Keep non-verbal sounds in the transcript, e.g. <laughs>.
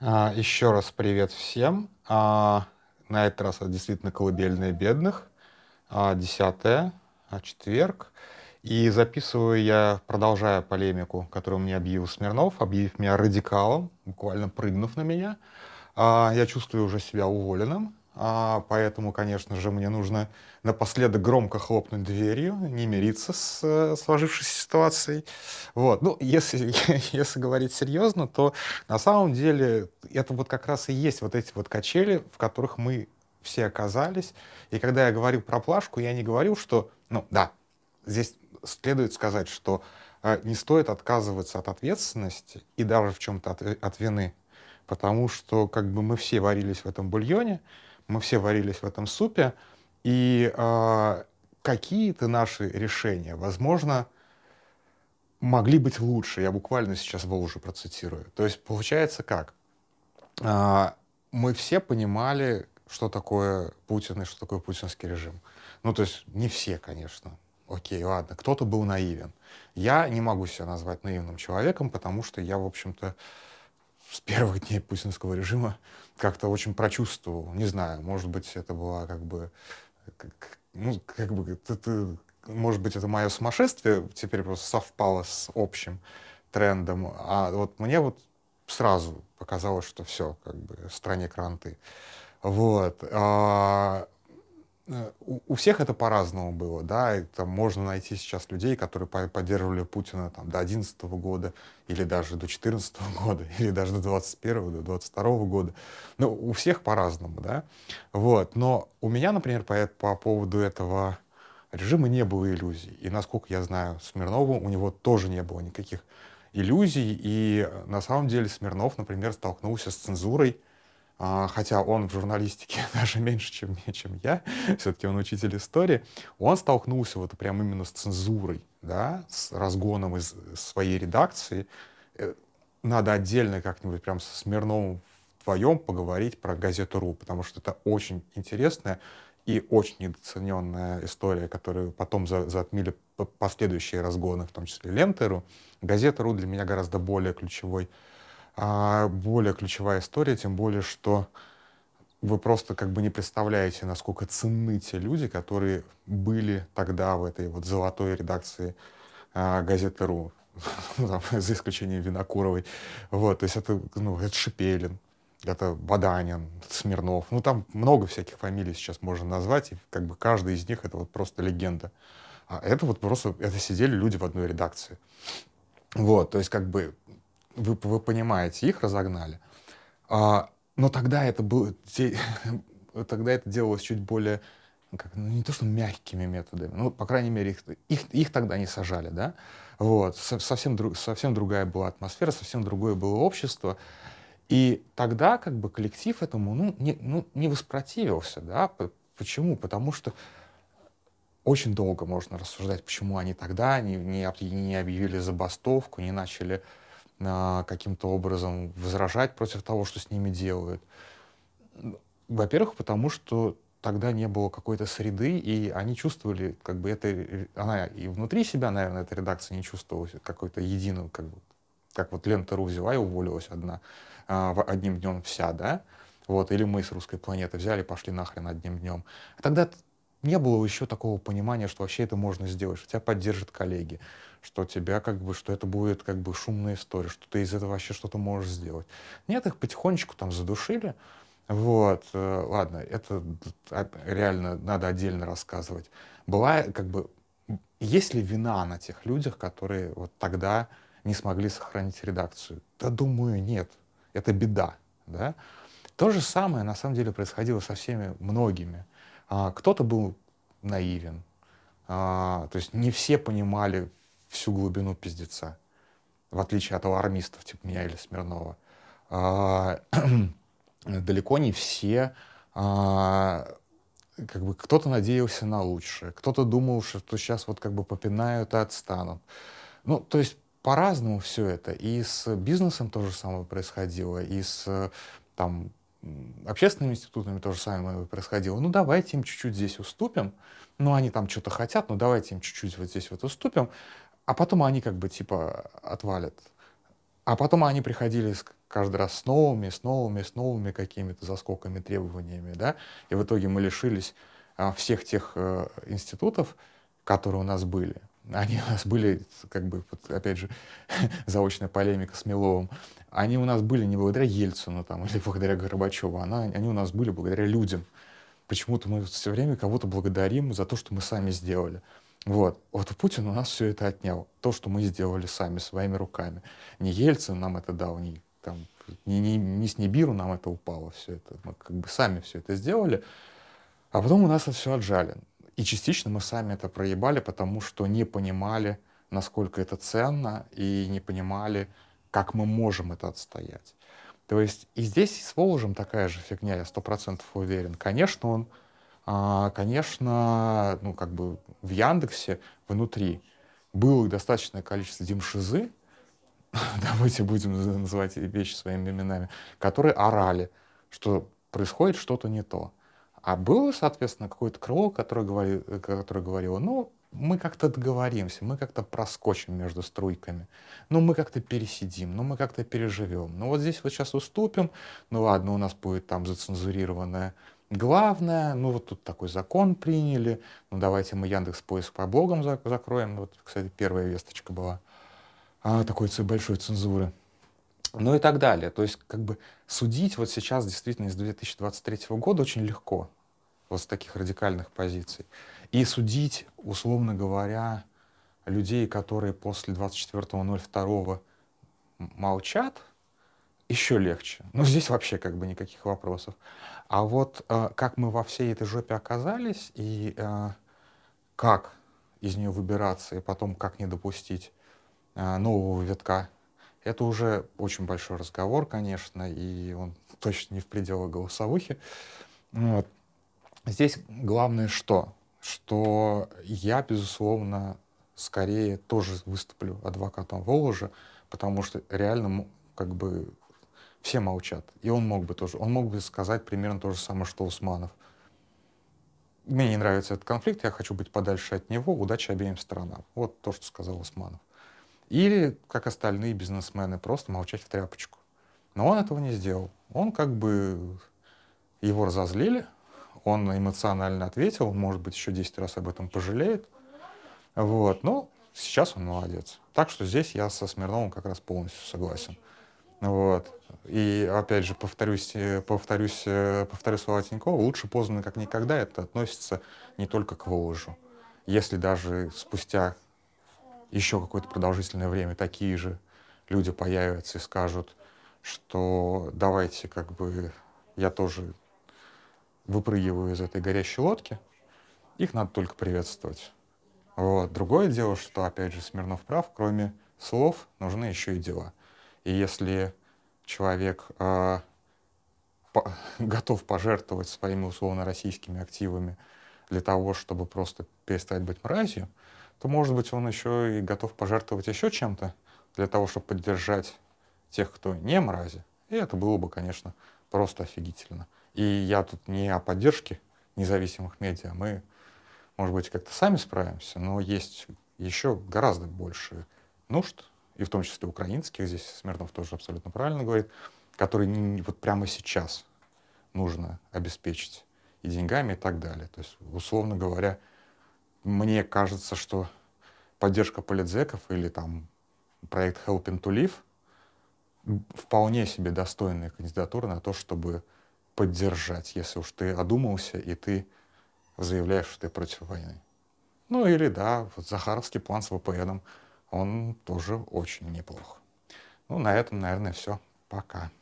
А, еще раз привет всем. А, на этот раз это действительно колыбельные бедных. А, десятое, а, четверг. И записываю я, продолжая полемику, которую мне объявил Смирнов, объявив меня радикалом, буквально прыгнув на меня. Я чувствую уже себя уволенным, а, поэтому, конечно же, мне нужно напоследок громко хлопнуть дверью, не мириться с э, сложившейся ситуацией. Вот. Ну, если, <laughs> если говорить серьезно, то на самом деле это вот как раз и есть вот эти вот качели, в которых мы все оказались. И когда я говорю про плашку, я не говорю, что, ну да, здесь следует сказать, что э, не стоит отказываться от ответственности и даже в чем-то от, от вины, потому что как бы мы все варились в этом бульоне, мы все варились в этом супе, и э, какие-то наши решения, возможно, могли быть лучше. Я буквально сейчас его уже процитирую. То есть получается как? Э, мы все понимали, что такое Путин и что такое путинский режим. Ну, то есть не все, конечно. Окей, ладно, кто-то был наивен. Я не могу себя назвать наивным человеком, потому что я, в общем-то, с первых дней путинского режима как-то очень прочувствовал. Не знаю, может быть, это была как бы, как, ну, как бы, это, это, может быть, это мое сумасшествие теперь просто совпало с общим трендом. А вот мне вот сразу показалось, что все, как бы, стране кранты. Вот. А, Э, у, всех это по-разному было, да, там можно найти сейчас людей, которые поддерживали Путина там до 11 года, или даже до 14 <laughs> года, или даже до 21 до 22 года. Ну, у всех по-разному, да, вот. Но у меня, например, по, по поводу этого режима не было иллюзий. И, насколько я знаю Смирнову, у него тоже не было никаких иллюзий. И на самом деле Смирнов, например, столкнулся с цензурой, хотя он в журналистике <laughs> даже меньше, чем, чем я, все-таки он учитель истории, он столкнулся вот прям именно с цензурой, да, с разгоном из своей редакции. Э, надо отдельно как-нибудь прям со Смирновым вдвоем поговорить про газету «Ру», потому что это очень интересная и очень недооцененная история, которую потом за, затмили последующие разгоны, в том числе ленты.ру. Газета «Ру» для меня гораздо более ключевой а более ключевая история, тем более, что вы просто как бы не представляете, насколько ценны те люди, которые были тогда в этой вот золотой редакции а, газеты «Ру», <laughs> за исключением Винокуровой. Вот, то есть это, ну, это Шипелин, это Баданин, Смирнов. Ну, там много всяких фамилий сейчас можно назвать, и как бы каждый из них это вот просто легенда. А это вот просто, это сидели люди в одной редакции. Вот, то есть как бы вы, вы понимаете, их разогнали. А, но тогда это было, <laughs> тогда это делалось чуть более, ну, как, ну, не то что мягкими методами, ну, по крайней мере, их, их, их тогда не сажали, да, вот, совсем, друг, совсем другая была атмосфера, совсем другое было общество, и тогда как бы коллектив этому, ну, не, ну, не воспротивился, да, почему? Потому что очень долго можно рассуждать, почему они тогда не, не, не объявили забастовку, не начали каким-то образом возражать против того, что с ними делают. Во-первых, потому что тогда не было какой-то среды, и они чувствовали, как бы это, она и внутри себя, наверное, эта редакция не чувствовала какой-то единую, как бы, как вот Лента.ру взяла и уволилась одна, а, одним днем вся, да, вот, или мы с русской планеты взяли, пошли нахрен одним днем. А тогда не было еще такого понимания, что вообще это можно сделать, что тебя поддержат коллеги, что тебя как бы, что это будет как бы шумная история, что ты из этого вообще что-то можешь сделать. Нет, их потихонечку там задушили. Вот, э, ладно, это реально надо отдельно рассказывать. Была как бы, есть ли вина на тех людях, которые вот тогда не смогли сохранить редакцию? Да, думаю, нет. Это беда, да. То же самое, на самом деле, происходило со всеми многими. А, кто-то был наивен, а, то есть не все понимали всю глубину пиздеца, в отличие от алармистов, типа меня или Смирнова. А, <clears throat> далеко не все а, как бы кто-то надеялся на лучшее, кто-то думал, что сейчас вот как бы попинают и отстанут. Ну, то есть по-разному все это. И с бизнесом то же самое происходило, и с там общественными институтами то же самое происходило. Ну, давайте им чуть-чуть здесь уступим. Ну, они там что-то хотят, ну, давайте им чуть-чуть вот здесь вот уступим. А потом они как бы типа отвалят. А потом они приходили каждый раз с новыми, с новыми, с новыми какими-то заскоками, требованиями, да, и в итоге мы лишились а, всех тех а, институтов, которые у нас были. Они у нас были, как бы, опять же, <laughs> заочная полемика с Миловым, они у нас были не благодаря Ельцину там, <laughs> или благодаря Горбачеву, она, они у нас были благодаря людям. Почему-то мы все время кого-то благодарим за то, что мы сами сделали. Вот. Вот Путин у нас все это отнял. То, что мы сделали сами, своими руками. Не Ельцин нам это дал, не, там, не, не, не с Небиру нам это упало все это. Мы как бы сами все это сделали. А потом у нас это все отжали. И частично мы сами это проебали, потому что не понимали, насколько это ценно, и не понимали, как мы можем это отстоять. То есть и здесь с Волжем такая же фигня, я сто процентов уверен. Конечно, он, а, конечно, ну как бы в Яндексе внутри было достаточное количество димшизы, <laughs> давайте будем называть вещи своими именами, которые орали, что происходит что-то не то. А было, соответственно, какое-то крыло, которое, говори, которое говорило, ну, мы как-то договоримся, мы как-то проскочим между струйками, ну, мы как-то пересидим, ну, мы как-то переживем. Ну, вот здесь вот сейчас уступим, ну, ладно, у нас будет там зацензурированное главное, ну, вот тут такой закон приняли, ну, давайте мы Яндекс поиск по блогам закроем. Вот, кстати, первая весточка была а, такой большой цензуры. Ну и так далее. То есть, как бы судить вот сейчас действительно из 2023 года очень легко вот с таких радикальных позиций. И судить, условно говоря, людей, которые после 24.02 молчат, еще легче. Но здесь вообще как бы никаких вопросов. А вот э, как мы во всей этой жопе оказались и э, как из нее выбираться и потом как не допустить э, нового витка, это уже очень большой разговор, конечно, и он точно не в пределах голосовухи. Вот. Здесь главное что? Что я, безусловно, скорее тоже выступлю адвокатом Воложа, потому что реально как бы все молчат. И он мог бы тоже, он мог бы сказать примерно то же самое, что Усманов. Мне не нравится этот конфликт, я хочу быть подальше от него, удачи обеим сторонам. Вот то, что сказал Усманов. Или, как остальные бизнесмены, просто молчать в тряпочку. Но он этого не сделал. Он как бы его разозлили, он эмоционально ответил, может быть, еще 10 раз об этом пожалеет. Вот. Но сейчас он молодец. Так что здесь я со Смирновым как раз полностью согласен. Вот. И опять же, повторюсь, э, повторюсь, э, повторю слова Тинькова, лучше поздно, как никогда, это относится не только к Воложу. Если даже спустя еще какое-то продолжительное время такие же люди появятся и скажут, что давайте как бы я тоже выпрыгиваю из этой горящей лодки, их надо только приветствовать. Вот. Другое дело, что, опять же, Смирнов прав, кроме слов нужны еще и дела. И если человек э, по, <laughs> готов пожертвовать своими условно российскими активами для того, чтобы просто перестать быть мразью, то, может быть, он еще и готов пожертвовать еще чем-то для того, чтобы поддержать тех, кто не мрази. И это было бы, конечно, просто офигительно. И я тут не о поддержке независимых медиа. Мы, может быть, как-то сами справимся, но есть еще гораздо больше нужд, и в том числе украинских, здесь Смирнов тоже абсолютно правильно говорит, которые не, вот прямо сейчас нужно обеспечить и деньгами и так далее. То есть, условно говоря, мне кажется, что поддержка политзеков или там проект Helping to Live вполне себе достойная кандидатура на то, чтобы поддержать, если уж ты одумался и ты заявляешь, что ты против войны. Ну или да, вот Захаровский план с ВПНом, он тоже очень неплох. Ну, на этом, наверное, все. Пока.